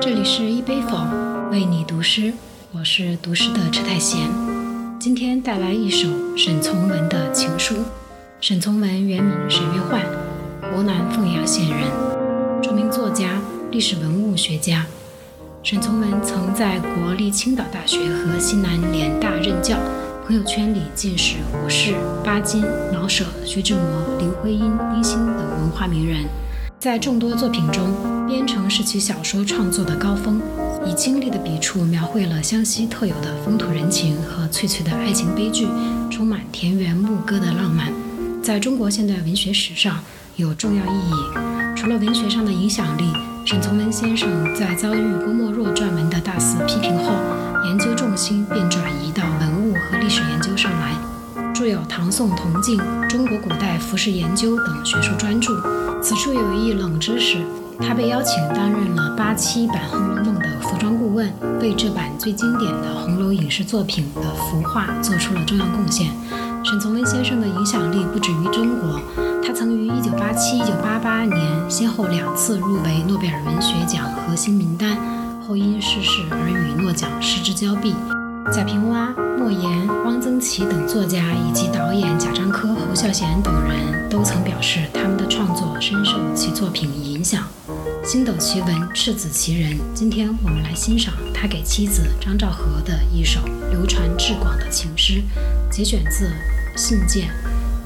这里是一杯否为你读诗，我是读诗的车太贤。今天带来一首沈从文的情书。沈从文原名沈约翰，湖南凤阳县人，著名作家、历史文物学家。沈从文曾在国立青岛大学和西南联大任教，朋友圈里尽是胡适、巴金、老舍、徐志摩、林徽因、丁欣等文化名人。在众多作品中，《边城》是其小说创作的高峰，以精丽的笔触描绘了湘西特有的风土人情和翠翠的爱情悲剧，充满田园牧歌的浪漫，在中国现代文学史上有重要意义。除了文学上的影响力，沈从文先生在遭遇郭沫若撰文的大肆批评后，研究重心便转移到文物，有《唐宋铜镜》《中国古代服饰研究》等学术专著。此处有一冷知识：他被邀请担任了八七版《红楼梦》的服装顾问，为这版最经典的红楼影视作品的服化做出了重要贡献。沈从文先生的影响力不止于中国，他曾于1987、1988年先后两次入围诺贝尔文学奖核心名单，后因逝世而与诺奖失之交臂。贾平凹、莫言、汪曾祺等作家以及导演贾樟柯、侯孝贤等人都曾表示，他们的创作深受其作品影响。星斗奇文，赤子奇人。今天我们来欣赏他给妻子张兆和的一首流传至广的情诗，节选自信件，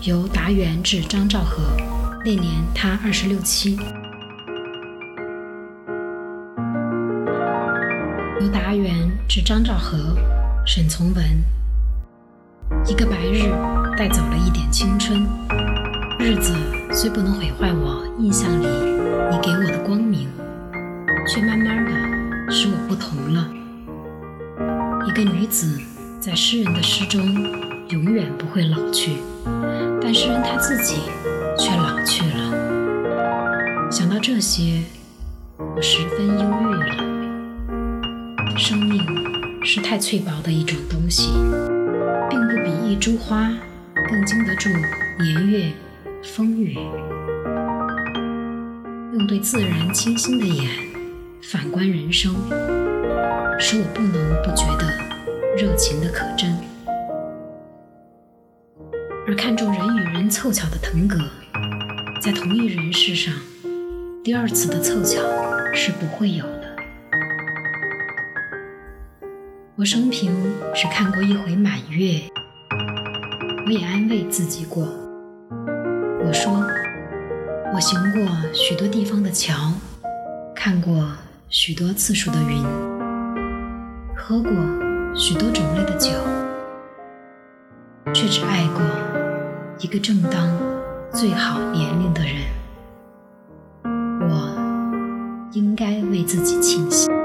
由达源致张兆和，那年他二十六七。由达源致张兆和。沈从文，一个白日带走了一点青春，日子虽不能毁坏我印象里你给我的光明，却慢慢的使我不同了。一个女子在诗人的诗中永远不会老去，但诗人他自己却老去了。想到这些，我十分忧郁了。是太脆薄的一种东西，并不比一株花更经得住年月、风雨。用对自然清新的眼反观人生，使我不能不觉得热情的可真。而看重人与人凑巧的腾格，在同一人世上，第二次的凑巧是不会有。我生平只看过一回满月，我也安慰自己过。我说，我行过许多地方的桥，看过许多次数的云，喝过许多种类的酒，却只爱过一个正当最好年龄的人。我应该为自己庆幸。